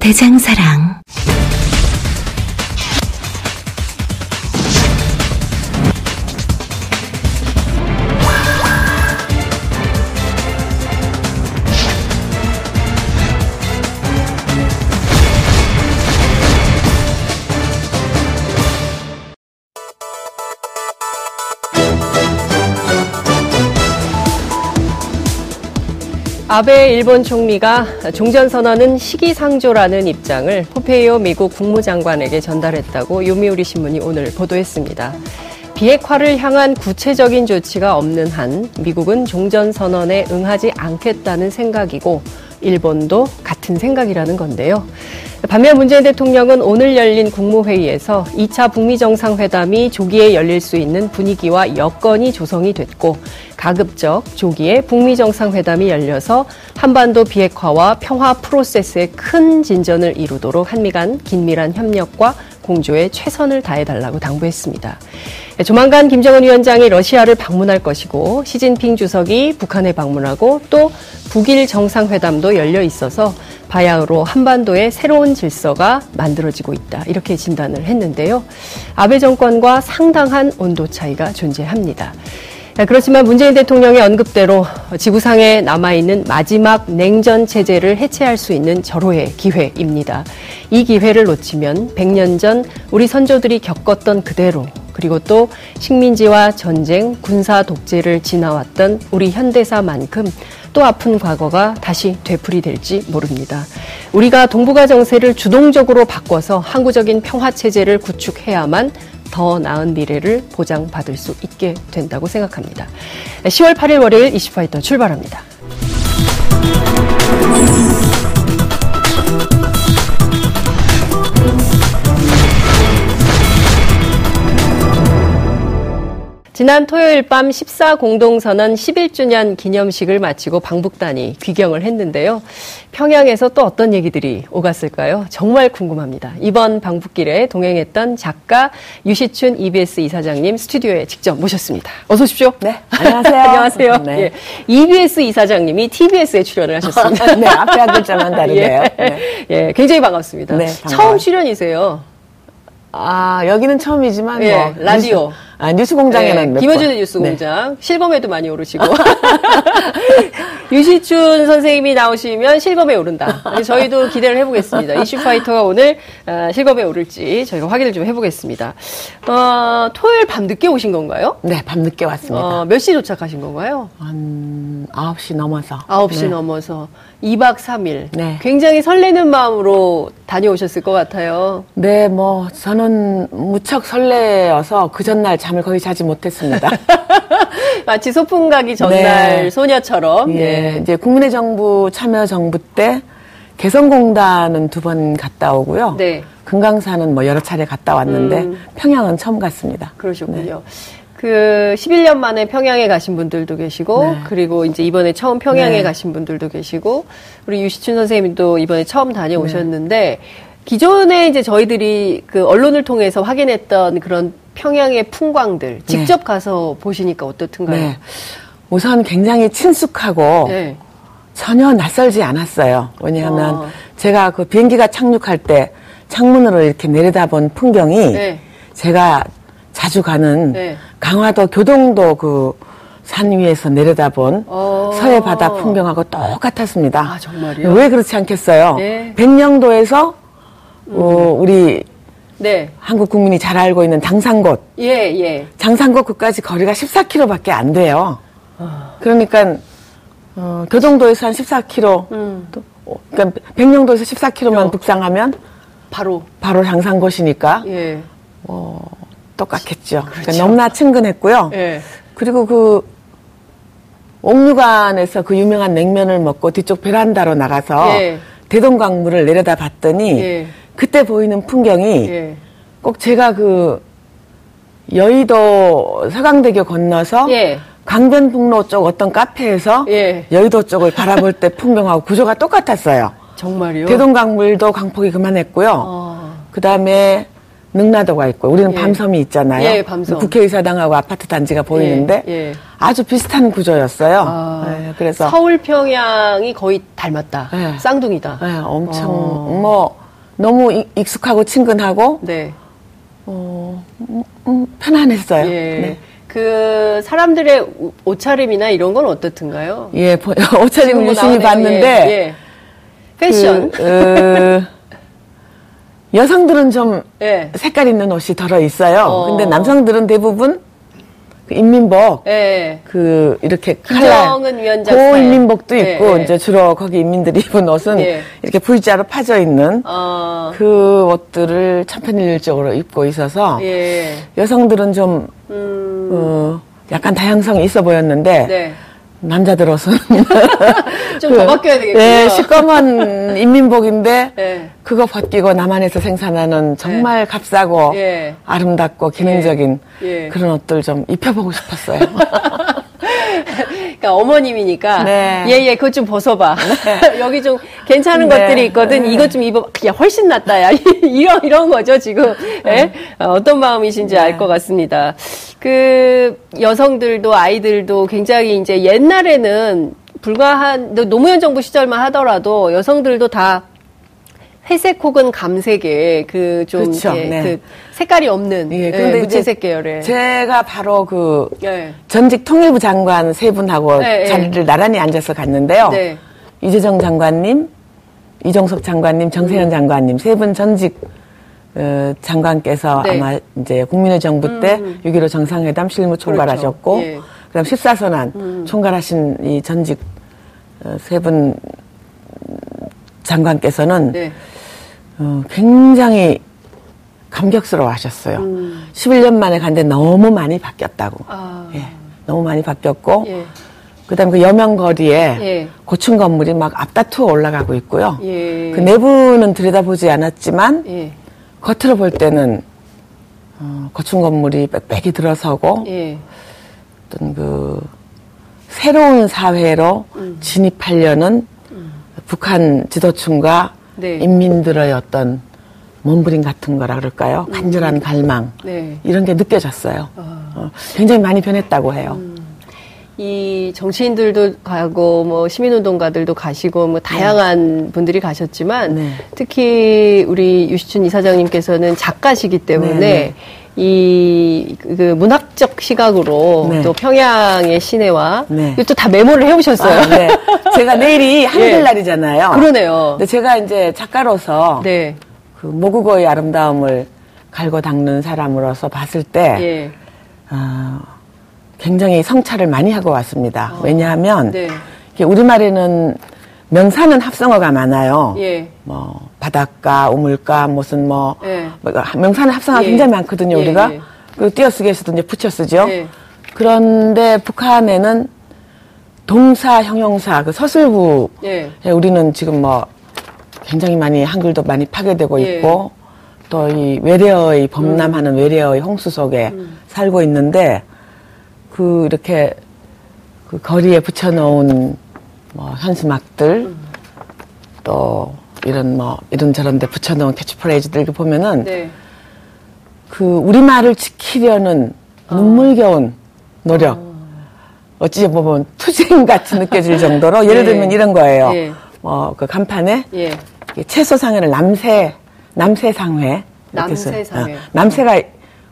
대장사랑. 아베 일본 총리가 종전선언은 시기상조라는 입장을 포페이오 미국 국무장관에게 전달했다고 요미우리 신문이 오늘 보도했습니다. 비핵화를 향한 구체적인 조치가 없는 한 미국은 종전선언에 응하지 않겠다는 생각이고 일본도 같은 생각이라는 건데요. 반면 문재인 대통령은 오늘 열린 국무회의에서 2차 북미 정상회담이 조기에 열릴 수 있는 분위기와 여건이 조성이 됐고 가급적 조기에 북미 정상회담이 열려서 한반도 비핵화와 평화 프로세스에 큰 진전을 이루도록 한미 간 긴밀한 협력과 공조에 최선을 다해달라고 당부했습니다. 조만간 김정은 위원장이 러시아를 방문할 것이고 시진핑 주석이 북한에 방문하고 또 북일 정상회담도 열려 있어서 바야흐로 한반도의 새로운 질서가 만들어지고 있다. 이렇게 진단을 했는데요. 아베 정권과 상당한 온도 차이가 존재합니다. 그렇지만 문재인 대통령의 언급대로 지구상에 남아있는 마지막 냉전 체제를 해체할 수 있는 절호의 기회입니다. 이 기회를 놓치면 100년 전 우리 선조들이 겪었던 그대로 그리고 또 식민지와 전쟁, 군사 독재를 지나왔던 우리 현대사만큼 또 아픈 과거가 다시 되풀이될지 모릅니다. 우리가 동북아 정세를 주동적으로 바꿔서 항구적인 평화 체제를 구축해야만 더 나은 미래를 보장받을 수 있게 된다고 생각합니다. 10월 8일 월요일 이슈파이터 출발합니다. 지난 토요일 밤 14 공동선언 11주년 기념식을 마치고 방북단이 귀경을 했는데요. 평양에서 또 어떤 얘기들이 오갔을까요? 정말 궁금합니다. 이번 방북길에 동행했던 작가 유시춘 EBS 이사장님 스튜디오에 직접 모셨습니다. 어서 오십시오. 네. 안녕하세요. 안녕하세요. 네. 예. EBS 이사장님이 TBS에 출연을 하셨습니다. 네. 앞에 한 글자만 다르네요. 예. 네. 예. 굉장히 반갑습니다. 네, 처음 출연이세요. 아, 여기는 처음이지만 예, 뭐 라디오. 아, 뉴스공장에는 네, 김어준의 뉴스공장 네. 실검에도 많이 오르시고 유시춘 선생님이 나오시면 실검에 오른다. 저희도 기대를 해보겠습니다. 이슈파이터가 오늘 어, 실검에 오를지 저희가 확인을 좀 해보겠습니다. 어, 토요일 밤 늦게 오신 건가요? 네, 밤 늦게 왔습니다. 어, 몇 시 도착하신 건가요? 한 9시 넘어서. 9시 네. 넘어서 2박 3일. 네. 굉장히 설레는 마음으로 다녀오셨을 것 같아요. 네, 뭐 저는 무척 설레어서 그 전날 잠을 거의 자지 못했습니다. 마치 소풍 가기 전날 네. 소녀처럼. 예, 네. 이제 국민의 정부 참여 정부 때 개성공단은 두 번 갔다 오고요. 네. 금강산은 뭐 여러 차례 갔다 왔는데 음. 평양은 처음 갔습니다. 그러셨군요. 네. 그 11년 만에 평양에 가신 분들도 계시고 네. 그리고 이제 이번에 처음 평양에 네. 가신 분들도 계시고 우리 유시춘 선생님도 이번에 처음 다녀오셨는데 네. 기존에 이제 저희들이 그 언론을 통해서 확인했던 그런 평양의 풍광들 직접 네. 가서 보시니까 어떻든가요? 네. 우선 굉장히 친숙하고 네. 전혀 낯설지 않았어요. 왜냐하면 어. 제가 그 비행기가 착륙할 때 창문으로 이렇게 내려다본 풍경이 네. 제가 자주 가는 네. 강화도 교동도 그 산 위에서 내려다본 어. 서해 바다 풍경하고 똑같았습니다. 아, 정말요? 왜 그렇지 않겠어요? 네. 백령도에서 음. 어, 우리 네. 한국 국민이 잘 알고 있는 장산곳. 예, 예. 장산곳 끝까지 거리가 14km밖에 안 돼요. 어. 그러니까 어, 교정도에서 한 14km. 음. 또, 어, 그러니까 백령도에서 14km만 어. 북상하면 바로 바로 장산곳이니까. 예. 어, 똑같겠죠. 그러니까 그렇죠. 그러니까 너무나 친근했고요. 예. 그리고 그 옥류관에서 그 유명한 냉면을 먹고 뒤쪽 베란다로 나가서 예. 대동강물을 내려다 봤더니 예. 그때 보이는 풍경이 예. 꼭 제가 그 여의도 서강대교 건너서 예. 강변북로 쪽 어떤 카페에서 예. 여의도 쪽을 바라볼 때 풍경하고 구조가 똑같았어요. 정말요? 대동강물도 강폭이 그만했고요. 어. 그 다음에 능라도가 있고 우리는 예. 밤섬이 있잖아요. 예, 밤섬. 국회의사당하고 아파트 단지가 보이는데 예, 예. 아주 비슷한 구조였어요. 아, 네, 그래서 서울 평양이 거의 닮았다. 네. 쌍둥이다. 네, 엄청 어. 뭐 너무 익숙하고 친근하고 네. 어, 음, 음, 편안했어요. 예. 네. 그 사람들의 옷차림이나 이런 건 어떻든가요? 예, 옷차림을 유심히 봤는데 예, 예. 패션. 그, 어, 여성들은 좀 예. 색깔 있는 옷이 덜어 있어요. 어. 근데 남성들은 대부분 그 인민복, 예. 그 이렇게 김정은 위원장 고 인민복도 예, 있고 예. 이제 주로 거기 인민들이 입은 옷은 예. 이렇게 V자로 파져 있는 어. 그 옷들을 천편일률적으로 입고 있어서 예. 여성들은 좀 음. 어, 약간 다양성이 있어 보였는데. 네. 남자들 옷은 좀더 그, 바뀌어야 되겠군요. 네, 시꺼먼 인민복인데 네. 그거 벗기고 남한에서 생산하는 정말 네. 값싸고 예. 아름답고 기능적인 예. 예. 그런 옷들 좀 입혀보고 싶었어요. 그러니까 어머님이니까 네. 예예 예, 그것 좀 벗어봐. 네. 여기 좀 괜찮은 네. 것들이 있거든. 네. 이것 좀 입어. 야 훨씬 낫다. 야 이런 이런 거죠 지금. 예? 네. 어, 어떤 마음이신지 알 것 같습니다. 그 여성들도 아이들도 굉장히 이제 옛날에는 불과 한 노무현 정부 시절만 하더라도 여성들도 다 회색 혹은 감색의 그좀 그렇죠. 예, 네. 그 색깔이 없는 예, 예, 무채색 계열의 제가 바로 그 예. 전직 통일부 장관 세 분하고 예, 예. 자리를 나란히 앉아서 갔는데요. 네. 이재정 장관님, 이종석 장관님, 정세현 음. 장관님 세 분 전직 어, 장관께서 네. 아마 이제 국민의 정부 때 음. 6.15 정상회담 실무. 총괄하셨고 그렇죠. 예. 그다음 14선안 음. 총괄하신 이 전직 어, 세분 장관께서는 네. 어, 굉장히 감격스러워 하셨어요. 음. 11년 만에 갔는데 너무 많이 바뀌었다고. 아. 예, 너무 많이 바뀌었고, 예. 그 다음에 그 여명거리에 예. 고층 건물이 막 앞다투어 올라가고 있고요. 예. 그 내부는 들여다보지 않았지만, 예. 겉으로 볼 때는, 어, 고층 건물이 빽빽이 들어서고, 예. 어떤 그, 새로운 사회로 음. 진입하려는 음. 북한 지도층과 네. 인민들의 어떤 몸부림 같은 거라 그럴까요? 음. 간절한 갈망 네. 이런 게 느껴졌어요. 아. 어, 굉장히 많이 변했다고 해요. 음. 이 정치인들도 가고 뭐 시민운동가들도 가시고 뭐 다양한 네. 분들이 가셨지만 네. 특히 우리 유시춘 이사장님께서는 작가시기 때문에 네, 네. 이그 문학적 시각으로 네. 또 평양의 시내와 네. 또다 메모를 해오셨어요. 아, 네. 제가 내일이 한글날이잖아요. 예. 그러네요. 근데 제가 이제 작가로서 네. 그 모국어의 아름다움을 갈고 닦는 사람으로서 봤을 때 예. 어, 굉장히 성찰을 많이 하고 왔습니다. 어. 왜냐하면 네. 우리말에는 명사는 합성어가 많아요. 예. 뭐 바닷가, 우물가, 무슨 뭐, 예. 뭐 명사는 합성어가 예. 굉장히 많거든요. 예, 우리가 예. 그 띄어쓰기에서도 이제 붙여 쓰죠. 예. 그런데 북한에는 동사, 형용사, 그 서술부에 우리는 지금 뭐 굉장히 많이 한글도 많이 파괴되고 있고 또 이 외래어의 범람하는 음. 외래어의 홍수 속에 음. 살고 있는데 그 이렇게 그 거리에 붙여놓은 뭐 현수막들 또 이런 뭐 이런 저런 데 붙여놓은 캐치프레이즈들 보면은 네. 그 우리말을 지키려는 어. 눈물겨운 노력 어. 어찌 보면 투쟁 같이 느껴질 정도로 예를 네. 들면 이런 거예요. 예. 뭐그 간판에 예. 채소 상회를 남새 남새상회 남새상회 어, 남새가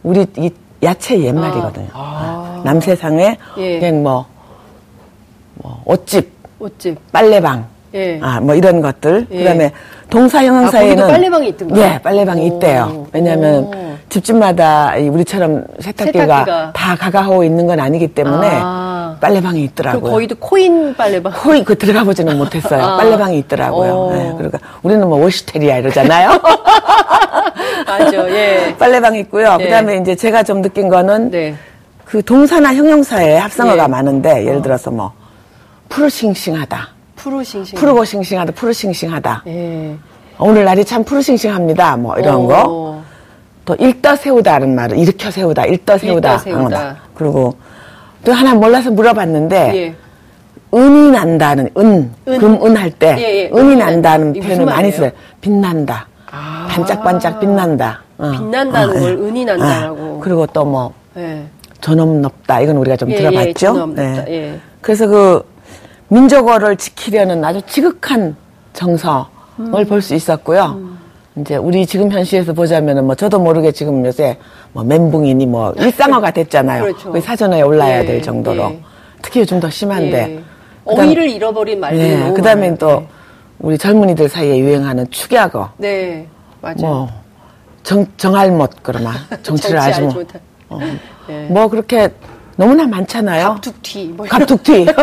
우리 이 야채 옛말이거든요. 아. 남새상회 예. 그냥 뭐, 뭐 옷집 옷집, 빨래방, 예. 아, 뭐 이런 것들. 예. 그다음에 동사 형용사에는 아, 빨래방이 있던가요? 예, 빨래방이 오. 있대요. 왜냐하면 오. 집집마다 우리처럼 세탁기가, 세탁기가, 다 가가하고 있는 건 아니기 때문에 아. 빨래방이 있더라고요. 거의도 코인 빨래방. 코인 그 들어가 보지는 못했어요. 아. 빨래방이 있더라고요. 네, 그러니까 우리는 뭐 워시테리아 이러잖아요. 맞죠. 예. 빨래방 있고요. 예. 그다음에 이제 제가 좀 느낀 거는 네. 그 동사나 형용사에 합성어가 예. 많은데 예를 어. 들어서 뭐 푸르싱싱하다. 푸르싱싱. 푸르고 싱싱하다, 푸르싱싱하다. 예. 오늘 날이 참 푸르싱싱합니다. 뭐 이런 오. 거. 또 일떠 세우다는 말은 일으켜 세우다, 일떠 세우다. 일떠 세우다. 어, 그리고 또 하나 몰라서 물어봤는데 예. 은이 난다는 은, 은. 금은 할때 예, 예. 은이 난다는 표현을 많이 써요. 빛난다. 아. 반짝반짝 빛난다. 어. 빛난다는 어, 걸 예. 은이 난다라고. 어. 그리고 또 뭐, 예. 전업 높다. 이건 우리가 좀 예, 들어봤죠. 예, 그래서 그 민족어를 지키려는 아주 지극한 정성을 음. 볼수 있었고요. 음. 이제 우리 지금 현실에서 보자면은 뭐 저도 모르게 지금 요새 뭐 멘붕이니 뭐 일상어가 됐잖아요. 그렇죠. 사전에 올라야 될 정도로. 특히 요즘 더 심한데. 어휘를 잃어버린 말들이 네, 너무 그다음에 또 우리 젊은이들 사이에 유행하는 축약어. 네, 맞아요. 뭐 정, 정알못 그러나 정치를 아주 뭐, 어, 네. 뭐 그렇게 너무나 많잖아요. 갑툭튀. 뭐 갑툭튀.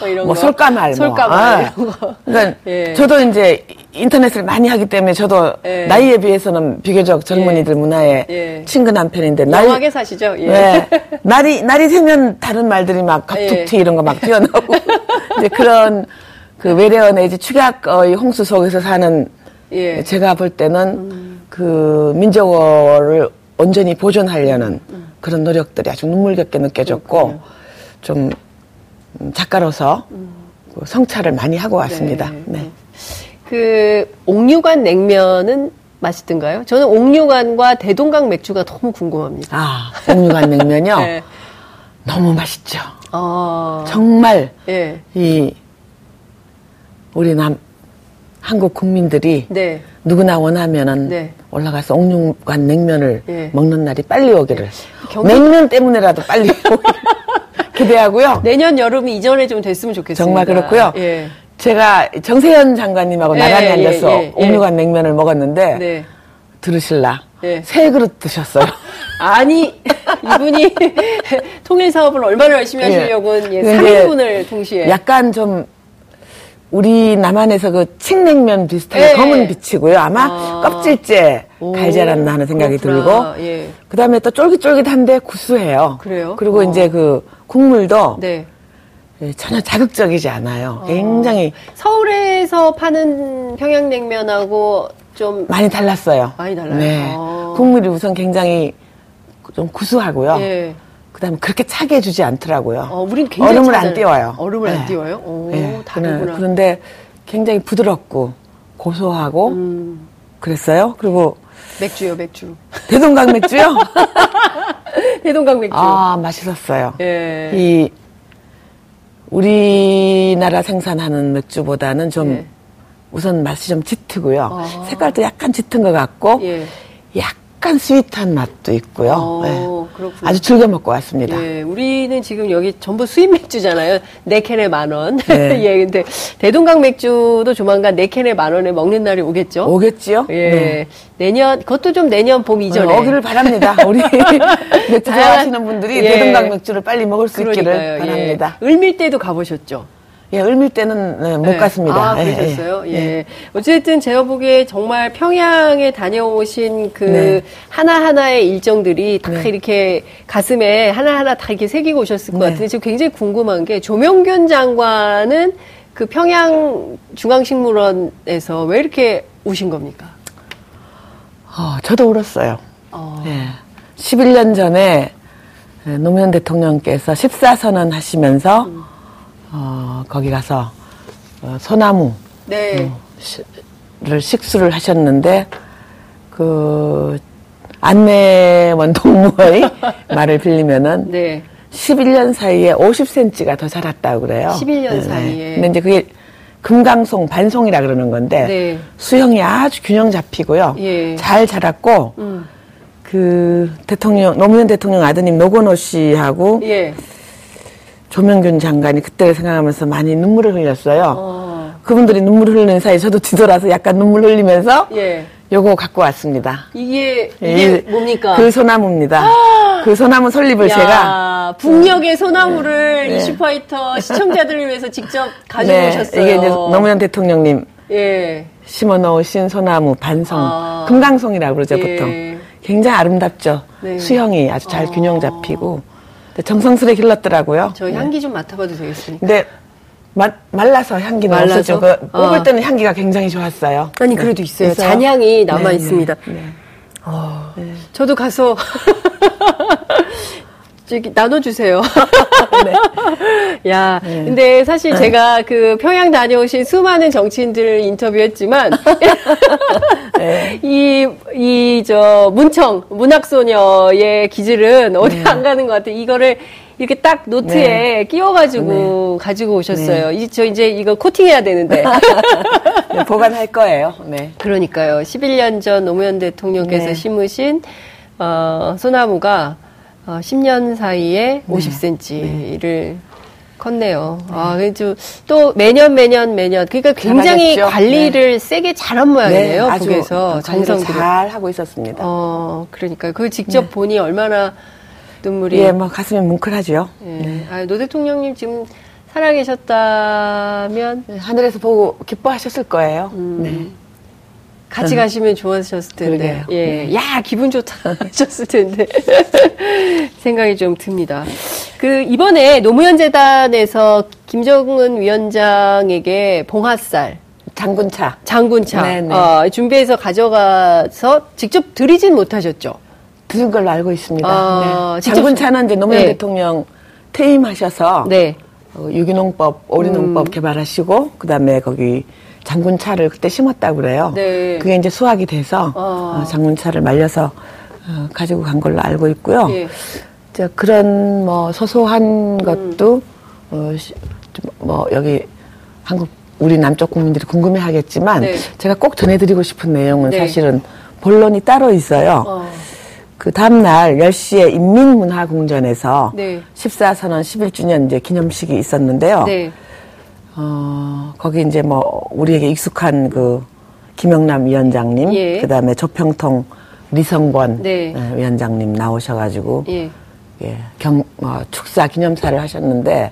뭐, 이런 뭐 거. 솔까말. 솔까말. 뭐. 아. 그러니까 예. 저도 이제 인터넷을 많이 하기 때문에 저도 예. 나이에 비해서는 비교적 젊은이들 예. 문화에 예. 친근한 편인데 영하게 사시죠. 예. 네. 날이 날이 새면 다른 말들이 막 갑툭튀 예. 이런 거 막 튀어나오고 이제 그런 그 외래어 내지 축약의 홍수 속에서 사는 예. 제가 볼 때는 음. 그 민족어를 온전히 보존하려는 음. 그런 노력들이 아주 눈물겹게 느껴졌고 그렇군요. 좀 작가로서 음. 그 성찰을 많이 하고 왔습니다. 네. 네. 그 옥류관 냉면은 맛있던가요? 저는 옥류관과 대동강 맥주가 너무 궁금합니다. 아, 옥류관 냉면요? 네. 너무 맛있죠. 아. 정말 네. 이 우리 남 한국 국민들이 네. 누구나 원하면은 네. 올라가서 옥류관 냉면을 네. 먹는 날이 빨리 오기를 경기... 냉면 때문에라도 빨리 오기를 기대하고요. 내년 여름이 이전에 좀 됐으면 좋겠습니다. 정말 그렇고요. 예. 제가 정세현 장관님하고 예, 나란히 예, 앉아서 예, 예. 옥류관 냉면을 먹었는데 네. 들으실라 예. 세 그릇 드셨어요. 아니 이분이 통일 사업을 얼마나 열심히 예. 하시려고는 예, 3인분을 동시에 약간 좀 우리 남한에서 그 칡냉면 비슷하게 예. 검은 빛이고요. 아마 아. 껍질째 갈자란다 하는 생각이 그렇구나. 들고 예. 그다음에 또 쫄깃쫄깃한데 구수해요. 그래요? 그리고 어. 이제 그 국물도 네. 예, 전혀 자극적이지 않아요. 어. 굉장히 서울에서 파는 평양냉면하고 좀 많이 달랐어요. 많이 달라요. 네. 어. 국물이 우선 굉장히 좀 구수하고요. 예. 그다음에 그렇게 차게 해주지 않더라고요. 어, 우린 굉장히 얼음을 안 띄워요. 얼음을 네. 안 띄워요? 오, 네. 다르구나. 그런데 굉장히 부드럽고 고소하고 음. 그랬어요. 그리고 맥주요, 맥주. 대동강 맥주요? 대동강 맥주. 아, 맛있었어요. 예. 이 우리나라 생산하는 맥주보다는 좀 예. 우선 맛이 좀 짙고요. 아. 색깔도 약간 짙은 것 같고 예. 약 약간 sweet한 맛도 있고요. 어, 네. 아주 즐겨 먹고 왔습니다. 예, 우리는 지금 여기 전부 수입 맥주잖아요. 네 캔에 만 원. 네. 예, 근데 대동강 맥주도 조만간 네 캔에 만 원에 먹는 날이 오겠죠? 오겠지요? 예. 네. 내년, 그것도 좀 내년 봄 이전에. 어, 오기를 바랍니다. 우리 맥주 좋아하시는 분들이 예. 대동강 맥주를 빨리 먹을 수 그러니까요. 있기를 바랍니다. 예. 을밀대도 가보셨죠? 예, 을밀 때는 네, 못 네. 갔습니다. 아, 예, 그러셨어요? 예. 예. 어쨌든 제가 보기에 정말 평양에 다녀오신 그 네. 하나하나의 일정들이 다 네. 이렇게 가슴에 하나하나 다 이렇게 새기고 오셨을 것 네. 같은데 지금 굉장히 궁금한 게 조명균 장관은 그 평양 중앙식물원에서 왜 이렇게 우신 겁니까? 어, 저도 울었어요. 어. 예. 11년 전에 노무현 대통령께서 14선언 하시면서 음. 어, 거기 가서 어, 소나무 네. 를 식수를 하셨는데 그 안내원 동무의 말을 빌리면은 네. 11년 사이에 50cm가 더 자랐다고 그래요. 11년 네. 사이에. 근데 이제 그게 금강송, 반송이라 그러는 건데 네. 수형이 아주 균형 잡히고요. 예. 잘 자랐고 음. 그 대통령 노무현 대통령 아드님 노건호 씨하고 예. 조명균 장관이 그때를 생각하면서 많이 눈물을 흘렸어요. 어. 그분들이 눈물을 흘리는 사이에 저도 뒤돌아서 약간 눈물 흘리면서 예. 요거 갖고 왔습니다. 이게 이게 예, 뭡니까? 그 소나무입니다. 아~ 그 소나무 설립을 야, 제가 북녘의 소나무를 네. 이슈파이터 시청자들을 위해서 직접 가지고 네, 오셨어요. 이게 이제 노무현 대통령님 예. 심어 놓으신 소나무 반성 아~ 금강송이라고 그러죠 예. 보통. 굉장히 아름답죠. 네. 수형이 아주 잘 아~ 균형 잡히고. 정성스레 길렀더라고요. 저 향기 좀 맡아봐도 되겠습니까? 근데 마, 말라서 향기는 말라서? 없었죠. 그 뽑을 아. 때는 향기가 굉장히 좋았어요. 아니 네. 그래도 있어요. 있어요? 잔향이 남아 네, 네. 있습니다. 네. 어, 저도 가서 저기 나눠주세요. 네. 야, 네. 근데 사실 네. 제가 그 평양 다녀오신 수많은 정치인들 인터뷰했지만 네. 이, 이, 저, 문청, 문학소녀의 기질은 어디 네. 안 가는 것 같아요. 이거를 이렇게 딱 노트에 네. 끼워가지고 네. 가지고 오셨어요. 이, 저 이제 이거 코팅해야 되는데. 보관할 거예요. 네. 그러니까요. 11년 전 노무현 대통령께서 심으신, 어, 소나무가 어, 10년 사이에 네. 50cm를 네. 컸네요. 네. 아, 또 매년 매년 매년 그러니까 굉장히 잘하겠죠? 관리를 네. 세게 잘한 모양이에요. 네, 북에서 정성들 잘 하고 있었습니다. 어, 그러니까 그 직접 네. 보니 얼마나 눈물이 예, 뭐 가슴이 뭉클하죠. 예. 네. 아, 노 대통령님 지금 살아계셨다면 하늘에서 보고 기뻐하셨을 거예요. 음. 네. 같이 음. 가시면 좋아하셨을 텐데. 그러게요. 예. 네. 야, 기분 좋다 하셨을 텐데. 생각이 좀 듭니다. 그, 이번에 노무현 재단에서 김정은 위원장에게 봉화쌀. 장군차. 장군차. 네네. 어, 준비해서 가져가서 직접 드리진 못하셨죠? 들은 걸로 알고 있습니다. 아, 네. 장군차는 이제 노무현 네. 대통령 퇴임하셔서. 네. 어, 유기농법, 오리농법 음. 개발하시고, 그 다음에 거기 장군차를 그때 심었다고 그래요. 네. 그게 이제 수확이 돼서 어. 어, 장군차를 말려서 어, 가지고 간 걸로 알고 있고요. 예. 자, 그런 뭐 소소한 음. 것도 어, 뭐 여기 한국 우리 남쪽 국민들이 궁금해 하겠지만 네. 제가 꼭 전해드리고 싶은 내용은 네. 사실은 본론이 따로 있어요. 어. 그 다음날 10시에 인민문화궁전에서 네. 14선언 11주년 이제 기념식이 있었는데요. 네. 어, 거기 이제 뭐, 우리에게 익숙한 그, 김영남 위원장님, 예. 그 다음에 조평통 리성권 네. 예, 위원장님 나오셔가지고, 예. 예, 경, 어, 축사 기념사를 하셨는데,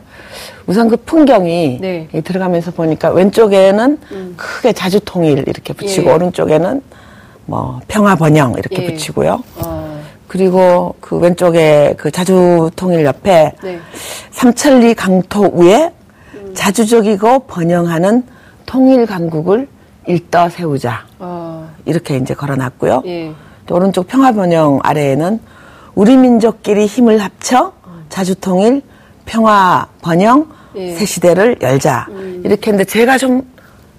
우선 그 풍경이 네. 들어가면서 보니까 왼쪽에는 음. 크게 자주통일 이렇게 붙이고, 예. 오른쪽에는 뭐, 평화번영 이렇게 예. 붙이고요. 어. 그리고 그 왼쪽에 그 자주통일 옆에 네. 삼천리 강토 위에 자주적이고 번영하는 통일 강국을 일떠 세우자. 어. 이렇게 이제 걸어놨고요. 예. 또 오른쪽 평화 번영 아래에는 우리 민족끼리 힘을 합쳐 자주 통일 평화 번영 예. 새 시대를 열자. 음. 이렇게 했는데 제가 좀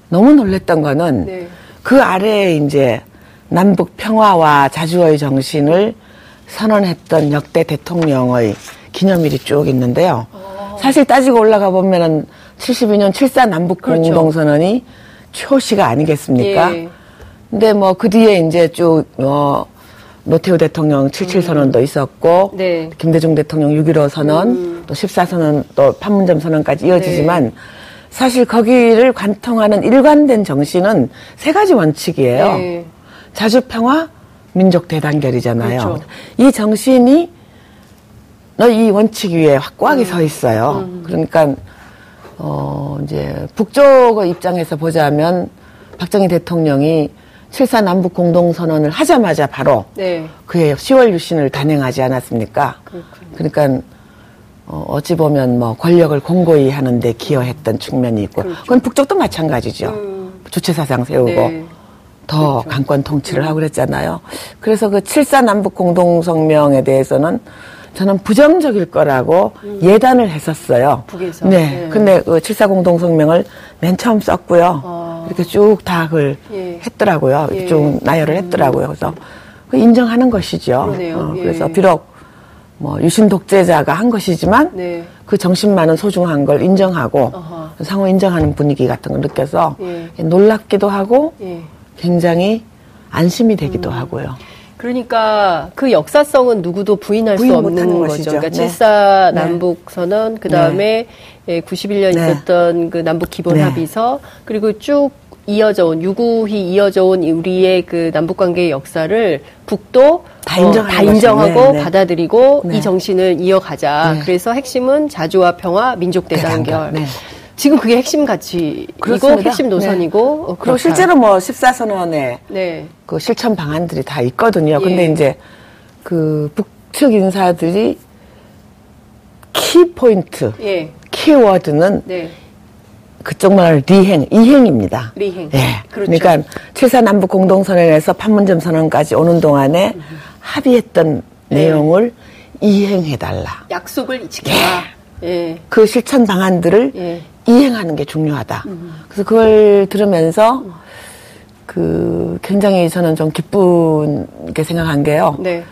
너무 놀랬던 거는 네. 그 아래에 이제 남북 평화와 자주의 정신을 선언했던 역대 대통령의 기념일이 쭉 있는데요. 어. 사실 따지고 올라가 보면은 72년 7사 남북 그렇죠. 공동선언이 초시가 아니겠습니까? 예. 근데 뭐 그 뒤에 이제 쭉, 어, 노태우 대통령 77 선언도 음. 있었고, 네. 김대중 대통령 6.15 선언, 음. 또 14선언, 또 판문점 선언까지 이어지지만, 네. 사실 거기를 관통하는 일관된 정신은 세 가지 원칙이에요. 네. 자주평화, 민족 대단결이잖아요. 그렇죠. 이 정신이 이 원칙 위에 확고하게 음. 서 있어요. 음. 그러니까 어, 이제 북쪽의 입장에서 보자면 박정희 대통령이 7사 남북 공동선언을 하자마자 바로 네. 그의 10월 유신을 단행하지 않았습니까? 그렇군요. 그러니까 어, 어찌 보면 뭐 권력을 공고히 하는데 기여했던 측면이 있고 그렇죠. 그건 북쪽도 마찬가지죠. 음. 주체 사상 세우고 네. 더 그렇죠. 강권 통치를 음. 하고 그랬잖아요. 그래서 그 7사 남북 공동성명에 대해서는 저는 부정적일 거라고 음. 예단을 했었어요. 북에서. 네. 네. 근데 그 7사 공동 성명을 맨 처음 썼고요. 아. 이렇게 쭉 다 그걸 예. 했더라고요. 예. 쭉 나열을 했더라고요. 그래서 그 인정하는 것이죠. 어, 예. 그래서 비록 뭐 유신 독재자가 한 것이지만 네. 그 정신만은 소중한 걸 인정하고 어허. 상호 인정하는 분위기 같은 걸 느껴서 예. 놀랍기도 하고 예. 굉장히 안심이 되기도 음. 하고요. 그러니까 그 역사성은 누구도 부인할 부인 수 없는 거죠. 것이죠. 그러니까 네. 7사 남북 선언, 그 다음에 네. 91년 예, 네. 있었던 그 남북 기본 네. 합의서, 그리고 쭉 이어져 온, 유구히 이어져 온 우리의 그 남북 관계의 역사를 북도 다, 어, 다 인정하고 네, 네. 받아들이고 이 정신을 이어가자. 그래서 핵심은 자주와 평화, 민족 대단결. 지금 그게 핵심 가치이고 핵심 노선이고 네. 어, 그리고 실제로 뭐 14선언에 네. 그 실천 방안들이 다 있거든요. 예. 근데 이제 그 북측 인사들이 키 포인트, 예. 키워드는 네. 그쪽 말 리행, 이행입니다. 리행. 예. 그렇죠. 그러니까 7사 남북 공동선언에서 판문점 선언까지 오는 동안에 음. 합의했던 네. 내용을 이행해달라. 약속을 지켜라. 예. 예. 그 실천 방안들을 예. 이행하는 게 중요하다. 음. 그래서 그걸 들으면서 그 굉장히 저는 좀 기쁘게 생각한 게요. 네.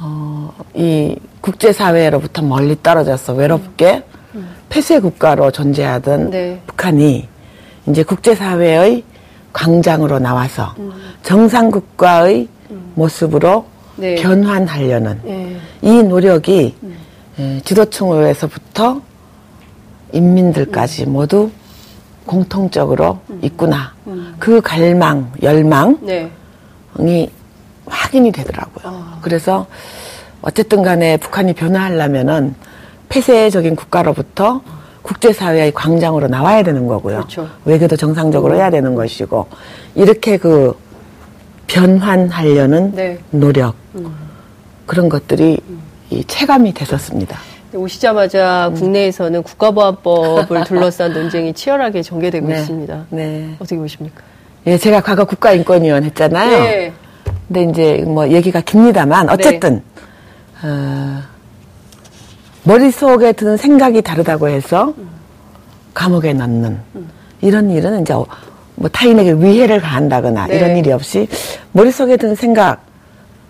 어, 이 국제사회로부터 멀리 떨어져서 외롭게 음. 폐쇄 국가로 존재하던 네. 북한이 이제 국제사회의 광장으로 나와서 음. 정상 국가의 음. 모습으로 네. 변환하려는 네. 이 노력이 음. 예, 지도층에서부터 인민들까지 음. 모두 공통적으로 음. 있구나. 음. 그 갈망, 열망이 네. 확인이 되더라고요. 아. 그래서 어쨌든 간에 북한이 변화하려면은 폐쇄적인 국가로부터 국제사회의 광장으로 나와야 되는 거고요. 그렇죠. 외교도 정상적으로 음. 해야 되는 것이고 이렇게 그 변환하려는 네. 노력 음. 그런 것들이 음. 이 체감이 됐었습니다. 오시자마자 음. 국내에서는 국가보안법을 둘러싼 논쟁이 치열하게 전개되고 네. 있습니다. 네. 어떻게 보십니까? 예, 제가 과거 국가인권위원 했잖아요. 네. 근데 이제 뭐 얘기가 깁니다만 어쨌든 네. 어, 머릿속에 드는 생각이 다르다고 해서 음. 감옥에 넣는 음. 이런 일은 이제 뭐 타인에게 위해를 가한다거나 네. 이런 일이 없이 머릿속에 드는 생각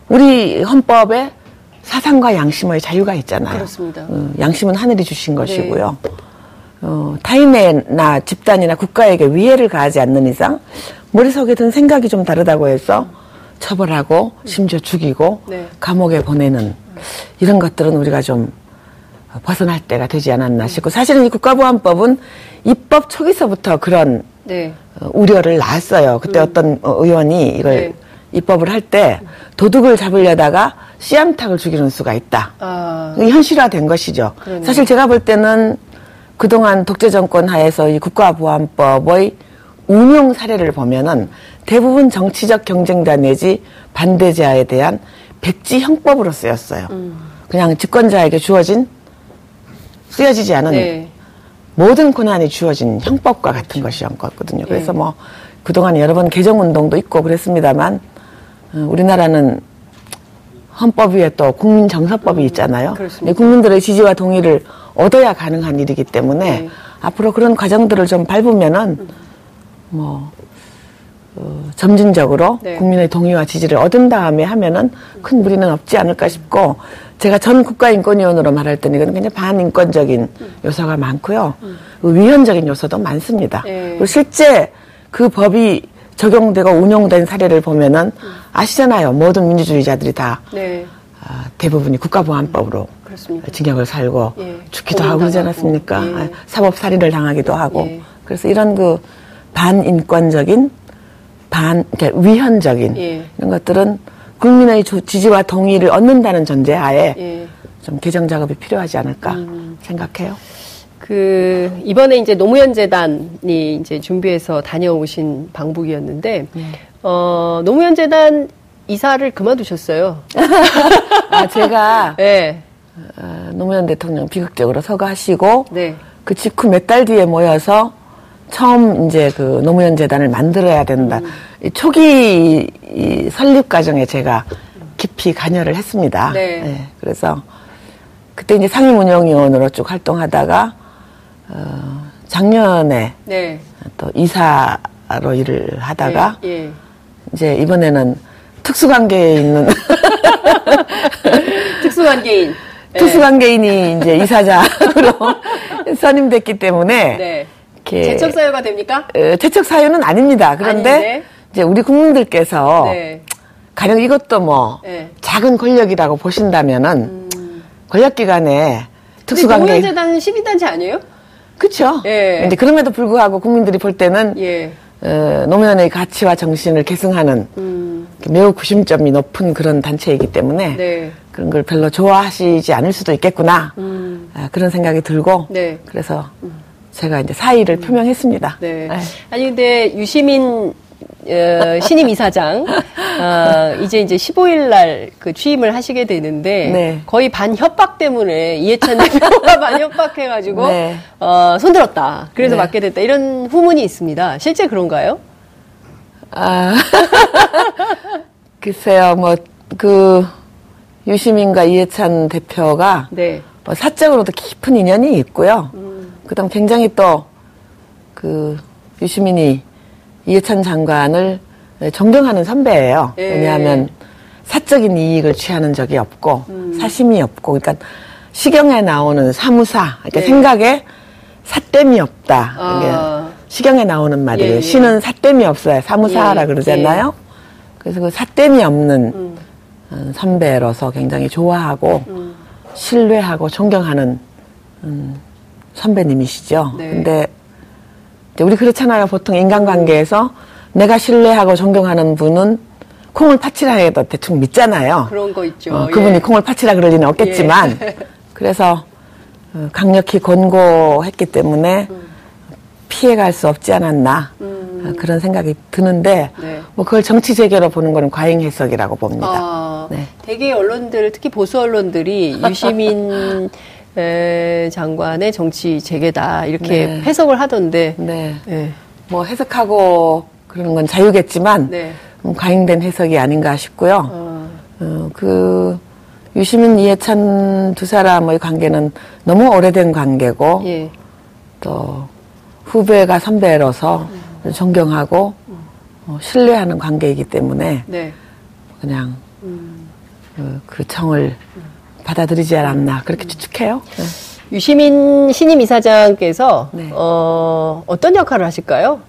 우리 헌법에 사상과 양심의 자유가 있잖아요. 그렇습니다. 어, 양심은 하늘이 주신 것이고요. 네. 어, 타인이나 집단이나 국가에게 위해를 가하지 않는 이상 머릿속에 든 생각이 좀 다르다고 해서 처벌하고 심지어 죽이고 네. 감옥에 보내는 이런 것들은 우리가 좀 벗어날 때가 되지 않았나 싶고 사실은 이 국가보안법은 입법 초기서부터 그런 네. 어, 우려를 낳았어요. 그때 음. 어떤 의원이 이걸 네. 입법을 할 때 도둑을 잡으려다가 씨암탉을 죽이는 수가 있다. 아. 현실화된 것이죠. 그러네. 사실 제가 볼 때는 그동안 독재 정권 하에서 이 국가보안법의 운용 사례를 보면은 대부분 정치적 경쟁자 내지 반대자에 대한 백지 형법으로 쓰였어요. 음. 그냥 집권자에게 주어진 쓰여지지 않은 네. 모든 권한이 주어진 형법과 같은 그렇죠. 것이었거든요. 그래서 네. 뭐 그동안 여러 번 개정 운동도 있고 그랬습니다만 어, 우리나라는 헌법 위에 또 국민 정서법이 음, 있잖아요. 음, 국민들의 지지와 동의를 얻어야 가능한 일이기 때문에 네. 앞으로 그런 과정들을 좀 밟으면은 음. 뭐 어, 점진적으로 네. 국민의 동의와 지지를 얻은 다음에 하면은 큰 무리는 없지 않을까 싶고 제가 전 국가인권위원으로 말할 때는 이건 굉장히 반인권적인 음. 요소가 많고요. 음. 위헌적인 요소도 많습니다. 네. 그리고 실제 그 법이 적용되고 운용된 사례를 보면은 아시잖아요. 모든 민주주의자들이 다 네. 아, 대부분이 국가보안법으로 그렇습니다. 징역을 살고 예. 죽기도 하고 그러지 않았습니까? 예. 아, 사법살인을 당하기도 하고 예. 그래서 이런 그 반인권적인 반 그러니까 위헌적인 예. 이런 것들은 국민의 지지와 동의를 얻는다는 전제하에 예. 좀 개정 작업이 필요하지 않을까 음. 생각해요. 그 이번에 이제 노무현 재단이 이제 준비해서 다녀오신 방북이었는데 네. 어 노무현 재단 이사를 그만두셨어요. 아 제가 네. 어, 노무현 대통령 비극적으로 서거하시고 네. 그 직후 몇 달 뒤에 모여서 처음 이제 그 노무현 재단을 만들어야 된다. 음. 초기 이 설립 과정에 제가 깊이 관여를 했습니다. 네. 네. 그래서 그때 이제 상임운영위원으로 쭉 활동하다가 어, 작년에 네. 또 이사로 일을 하다가 예, 예. 이제 이번에는 특수관계에 있는 특수관계인 예. 특수관계인이 이제 이사장으로 선임됐기 때문에 네. 재척 사유가 됩니까? 어, 재척 사유는 아닙니다. 그런데 아닌데? 이제 우리 국민들께서 네. 가령 이것도 뭐 네. 작은 권력이라고 보신다면은 음. 권력 기관에 특수관계 노무현재단은 12단체 아니에요? 그렇죠. 예. 근데 그럼에도 불구하고 국민들이 볼 때는 예. 어, 노무현의 가치와 정신을 계승하는 음. 매우 구심점이 높은 그런 단체이기 때문에 네. 그런 걸 별로 좋아하시지 않을 수도 있겠구나 음. 아, 그런 생각이 들고 네. 그래서 음. 제가 이제 사의를 음. 표명했습니다. 네. 네. 아니 근데 유시민 어, 신임 이사장 어, 이제 이제 15일 날 그 취임을 하시게 되는데 네. 거의 반 협박 때문에 이해찬 대표가 반 협박해가지고 네. 어, 손들었다. 그래서 네. 맡게 됐다. 이런 후문이 있습니다. 실제 그런가요? 아 글쎄요, 뭐 그 유시민과 이해찬 대표가 네. 뭐 사적으로도 깊은 인연이 있고요. 음. 그다음 굉장히 또 그 유시민이 이해찬 장관을 존경하는 선배예요. 예. 왜냐하면 사적인 이익을 취하는 적이 없고 음. 사심이 없고 그러니까 시경에 나오는 사무사 그러니까 예. 생각에 삿됨이 없다. 아. 시경에 나오는 말이에요. 예, 예. 시는 삿됨이 없어요. 사무사라 예. 그러잖아요. 예. 그래서 그 삿됨이 없는 음. 어, 선배로서 굉장히 좋아하고 음. 신뢰하고 존경하는 음, 선배님이시죠. 네. 근데 우리 그렇잖아요. 보통 인간관계에서 내가 신뢰하고 존경하는 분은 콩을 팥이라 해도 대충 믿잖아요. 그런 거 있죠. 어, 그분이 예. 콩을 팥이라 그럴 리는 없겠지만 예. 그래서 어, 강력히 권고했기 때문에 음. 피해갈 수 없지 않았나 음. 어, 그런 생각이 드는데 네. 뭐 그걸 정치 재개로 보는 거는 과잉 해석이라고 봅니다. 아, 네. 대개 언론들 특히 보수 언론들이 유시민 에, 장관의 정치 재개다 이렇게 네. 해석을 하던데. 네. 네. 뭐 해석하고 그러는 건 자유겠지만 네. 음, 과잉된 해석이 아닌가 싶고요. 어. 어, 그 유시민 이해찬 두 사람의 관계는 너무 오래된 관계고 예. 또 후배가 선배로서 음. 존경하고 음. 어, 신뢰하는 관계이기 때문에 네. 그냥 음. 그, 그 청을 음. 받아들이지 않았나 그렇게 추측해요. 네. 유시민 신임 이사장께서 네. 어, 어떤 역할을 하실까요?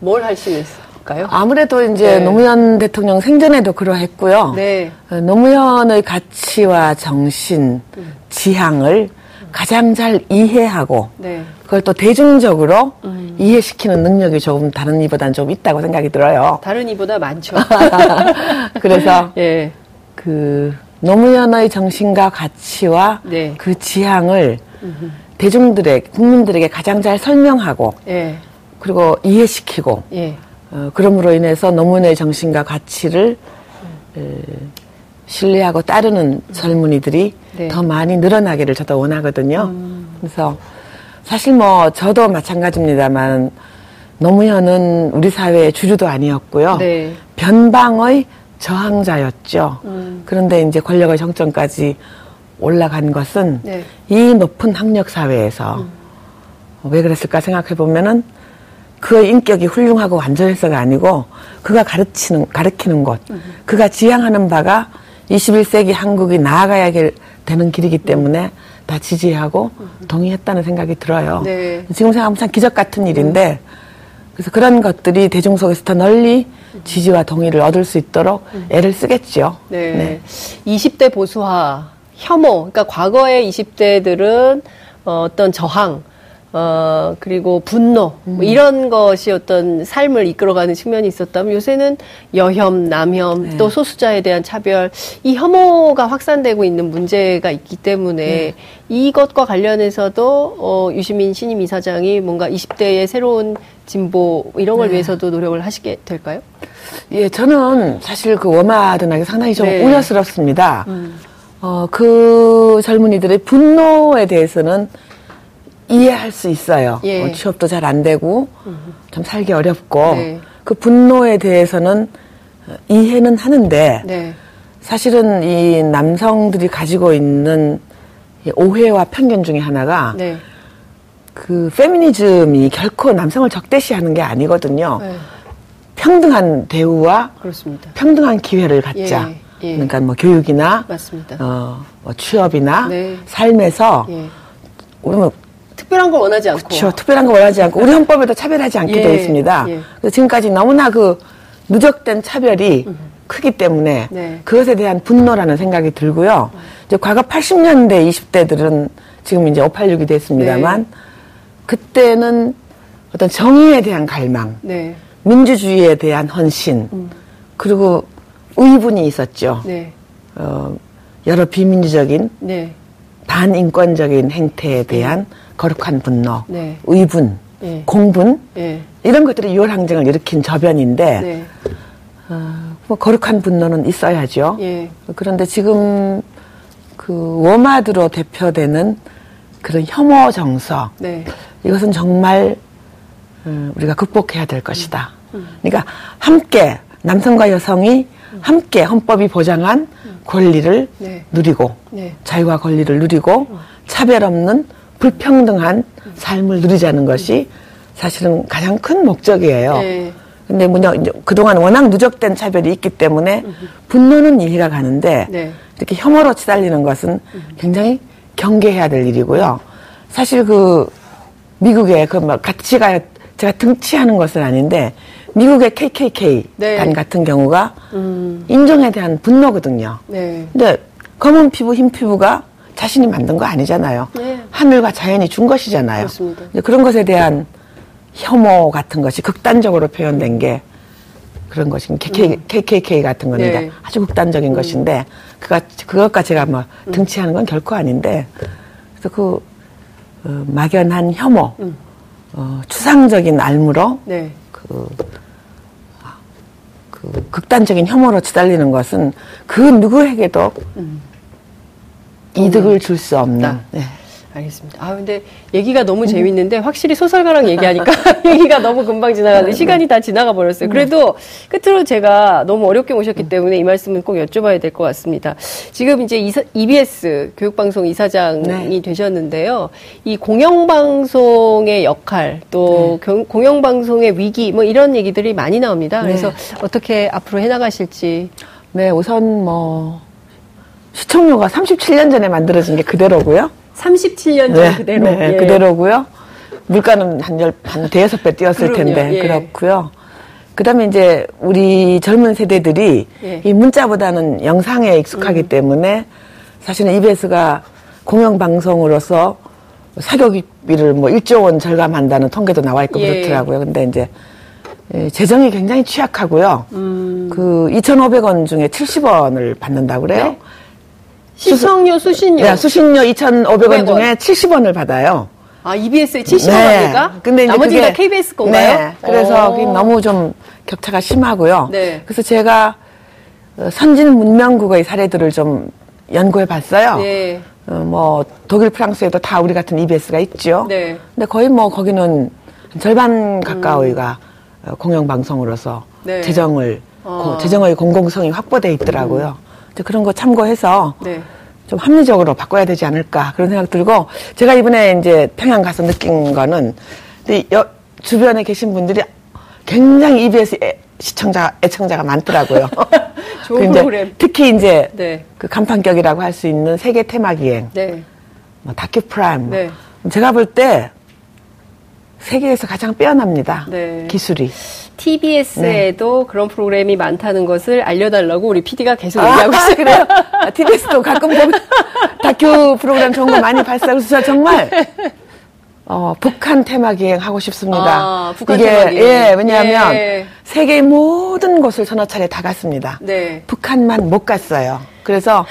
뭘할수 있을까요? 아무래도 이제 네. 노무현 대통령 생전에도 그러했고요. 네. 어, 노무현의 가치와 정신, 음. 지향을 가장 잘 이해하고 네. 그걸 또 대중적으로 음. 이해시키는 능력이 조금 다른 이보다는 좀 있다고 생각이 들어요. 다른 이보다 많죠. 그래서 예. 그 노무현의 정신과 가치와 네. 그 지향을 음흠. 대중들에게 국민들에게 가장 잘 설명하고 예. 그리고 이해시키고 예. 어, 그럼으로 인해서 노무현의 정신과 가치를 음. 에, 신뢰하고 따르는 음. 젊은이들이 네. 더 많이 늘어나기를 저도 원하거든요. 음. 그래서 사실 뭐 저도 마찬가지입니다만 노무현은 우리 사회의 주류도 아니었고요. 네. 변방의 저항자였죠. 음. 그런데 이제 권력의 정점까지 올라간 것은 네. 이 높은 학력 사회에서 음. 왜 그랬을까 생각해 보면은 그의 인격이 훌륭하고 완전해서가 아니고 그가 가르치는 가르키는 것, 음. 그가 지향하는 바가 21세기 한국이 나아가야 되는 길이기 때문에 다 지지하고 음. 동의했다는 생각이 들어요. 네. 지금 생각하면 참 기적 같은 일인데 그래서 그런 것들이 대중 속에서 더 널리 지지와 동의를 얻을 수 있도록 애를 쓰겠죠. 네. 네. 20대 보수화, 혐오, 그러니까 과거의 20대들은 어, 어떤 저항, 어, 그리고 분노, 뭐 음. 이런 것이 어떤 삶을 이끌어가는 측면이 있었다면 요새는 여혐, 남혐, 네. 또 소수자에 대한 차별, 이 혐오가 확산되고 있는 문제가 있기 때문에 네. 이것과 관련해서도, 어, 유시민 신임 이사장이 뭔가 20대의 새로운 진보, 이런 걸 네. 위해서도 노력을 하시게 될까요? 예, 저는 사실 그 워마드나게 상당히 좀 네. 우려스럽습니다. 음. 어, 그 젊은이들의 분노에 대해서는 이해할 수 있어요. 예. 어, 취업도 잘 안 되고 좀 살기 어렵고 네. 그 분노에 대해서는 이해는 하는데 네. 사실은 이 남성들이 가지고 있는 오해와 편견 중에 하나가 네. 그 페미니즘이 결코 남성을 적대시하는 게 아니거든요. 네. 평등한 대우와 그렇습니다. 평등한 기회를 갖자. 예. 예. 그러니까 뭐 교육이나 맞습니다. 어, 뭐 취업이나 네. 삶에서 예. 우리 뭐 특별한 걸 원하지 않고. 그렇죠. 특별한 걸 원하지 않고 우리 헌법에도 차별하지 않게 예, 되어 있습니다. 예. 그래서 지금까지 너무나 그 누적된 차별이 음. 크기 때문에 네. 그것에 대한 분노라는 생각이 들고요. 이제 과거 80년대 20대들은 지금 이제 586이 됐습니다만 네. 그때는 어떤 정의에 대한 갈망, 네. 민주주의에 대한 헌신, 음. 그리고 의분이 있었죠. 네. 어, 여러 비민주적인 네. 반인권적인 행태에 대한 네. 거룩한 분노, 네. 의분, 네. 공분 네. 이런 것들이 6월 항쟁을 일으킨 저변인데 네. 어, 뭐 거룩한 분노는 있어야죠. 예. 그런데 지금 그 워마드로 대표되는 그런 혐오 정서 네. 이것은 정말 음, 우리가 극복해야 될 것이다. 음. 그러니까 함께 남성과 여성이 함께 헌법이 보장한 권리를 네. 누리고 네. 자유와 권리를 누리고 차별 없는 불평등한 삶을 누리자는 것이 사실은 가장 큰 목적이에요. 네. 근데 뭐냐 그동안 워낙 누적된 차별이 있기 때문에 분노는 이해가 가는데 네. 이렇게 혐오로 치달리는 것은 굉장히 경계해야 될 일이고요. 사실 그 미국의 그뭐 가치가 제가 등치하는 것은 아닌데 미국의 KKK 네. 단 같은 경우가 음. 인종에 대한 분노거든요. 네. 근데 검은 피부, 흰 피부가 자신이 만든 거 아니잖아요. 네. 하늘과 자연이 준 것이잖아요. 그렇습니다. 그런 것에 대한 혐오 같은 것이 극단적으로 표현된 게 그런 것인 KK, 음. KKK 같은 거는 네. 아주 극단적인 음. 것인데 그가 그것과 제가 뭐 음. 등치하는 건 결코 아닌데 그래서 그 어, 막연한 혐오, 음. 어, 추상적인 알무로 네. 그, 그 극단적인 혐오로 치달리는 것은 그 누구에게도 음. 이득을 줄 수 없는. 네. 알겠습니다. 아, 근데 얘기가 너무 재밌는데 확실히 소설가랑 얘기하니까 얘기가 너무 금방 지나가는데 네. 시간이 다 지나가 버렸어요. 그래도 끝으로 제가 너무 어렵게 모셨기 때문에 이 말씀은 꼭 여쭤봐야 될 것 같습니다. 지금 이제 이사, EBS 교육방송 이사장이 네. 되셨는데요. 이 공영방송의 역할 또 네. 공영방송의 위기 뭐 이런 얘기들이 많이 나옵니다. 네. 그래서 어떻게 앞으로 해나가실지. 네, 우선 뭐 시청료가 37년 전에 만들어진 게 그대로고요. 37년 전 네, 그대로. 네, 예. 그대로고요. 물가는 한 열, 한 대여섯 배 뛰었을 그럼요, 텐데, 예. 그렇고요. 그 다음에 이제 우리 젊은 세대들이 예. 이 문자보다는 영상에 익숙하기 음. 때문에 사실은 EBS가 공영방송으로서 사교육비를 뭐 1조 원 절감한다는 통계도 나와 있고 예. 그렇더라고요. 근데 이제 예, 재정이 굉장히 취약하고요. 음. 그 2,500원 중에 70원을 받는다고 그래요. 네? 시청료 수신료. 네, 수신료 2,500원 중에 70원을 받아요. 아, EBS에 70원입니까? 네. 근데 나머지가 그게, KBS 건가요? 네. 그래서 너무 좀 격차가 심하고요. 네. 그래서 제가 어, 선진 문명국의 사례들을 좀 연구해 봤어요. 네. 어, 뭐 독일, 프랑스에도 다 우리 같은 EBS가 있죠. 네. 근데 거의 뭐 거기는 절반 가까이가 음. 공영방송으로서 네. 재정을 어. 재정의 공공성이 확보돼 있더라고요. 음. 그런 거 참고해서 네. 좀 합리적으로 바꿔야 되지 않을까 그런 생각 들고 제가 이번에 이제 평양 가서 느낀 거는 여, 주변에 계신 분들이 굉장히 EBS 애, 시청자 애청자가 많더라고요. 좋은 프로그램. 특히 이제 네. 그 간판격이라고 할 수 있는 세계 테마 기행, 네. 뭐 다큐 프라임. 네. 제가 볼 때 세계에서 가장 빼어납니다. 네. 기술이. TBS에도 네. 그런 프로그램이 많다는 것을 알려달라고 우리 PD가 계속 아, 얘기하고 있어요. 그래요? 아, TBS도 가끔 보면 다큐 프로그램 좋은 거 많이 발사해서 정말 어, 북한 테마 기행 하고 싶습니다. 아, 북한 이게 테마 기행. 예, 왜냐하면 예. 세계의 모든 곳을 서너 차례 다 갔습니다. 네. 북한만 못 갔어요. 그래서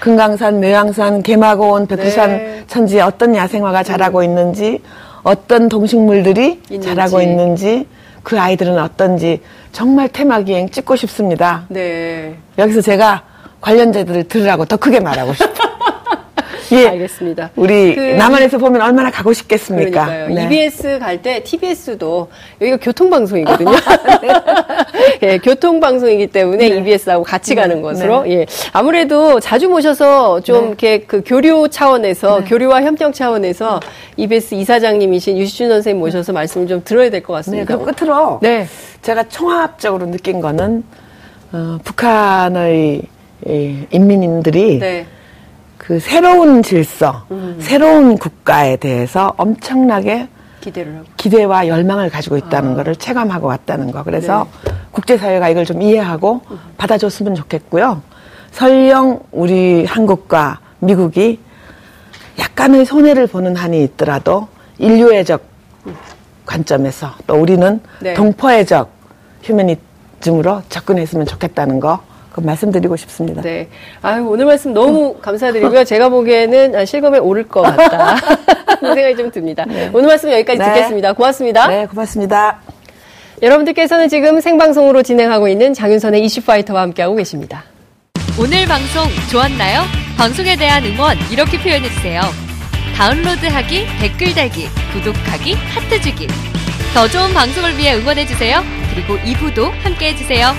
금강산, 매왕산, 개마고원, 백두산 네. 천지에 어떤 야생화가 자라고 있는지, 어떤 동식물들이 있는지. 자라고 있는지, 그 아이들은 어떤지 정말 테마 기행 찍고 싶습니다. 네. 여기서 제가 관련자들을 들으라고 더 크게 말하고 싶어요. 예. 알겠습니다. 우리 그, 남한에서 보면 얼마나 가고 싶겠습니까? 그러니까요. 네. EBS 갈 때 TBS도 여기가 교통방송이거든요. 예, 교통방송이기 때문에 네. EBS하고 같이 네. 가는 것으로. 네. 예. 아무래도 자주 모셔서 좀 네. 이렇게 그 교류 차원에서 네. 교류와 협력 차원에서 EBS 이사장님이신 유시준 선생님 모셔서 말씀을 좀 들어야 될 것 같습니다. 네, 그 끝으로 네. 제가 총합적으로 느낀 거는 어, 북한의 인민들이 네. 그 새로운 질서, 음. 새로운 국가에 대해서 엄청나게 기대를 하고. 기대와 열망을 가지고 있다는 아. 것을 체감하고 왔다는 거. 그래서 네. 국제사회가 이걸 좀 이해하고 음. 받아줬으면 좋겠고요. 설령 우리 한국과 미국이 약간의 손해를 보는 한이 있더라도 인류애적 관점에서 또 우리는 네. 동포애적 휴머니즘으로 접근했으면 좋겠다는 거 그 말씀드리고 싶습니다. 네. 아유, 오늘 말씀 너무 감사드리고요. 제가 보기에는 실검에 오를 것 같다. 그런 생각이 좀 듭니다. 네. 오늘 말씀 여기까지 네. 듣겠습니다. 고맙습니다. 네, 고맙습니다. 여러분들께서는 지금 생방송으로 진행하고 있는 장윤선의 이슈파이터와 함께하고 계십니다. 오늘 방송 좋았나요? 방송에 대한 응원 이렇게 표현해주세요. 다운로드하기, 댓글 달기, 구독하기, 하트 주기. 더 좋은 방송을 위해 응원해주세요. 그리고 2부도 함께 해주세요.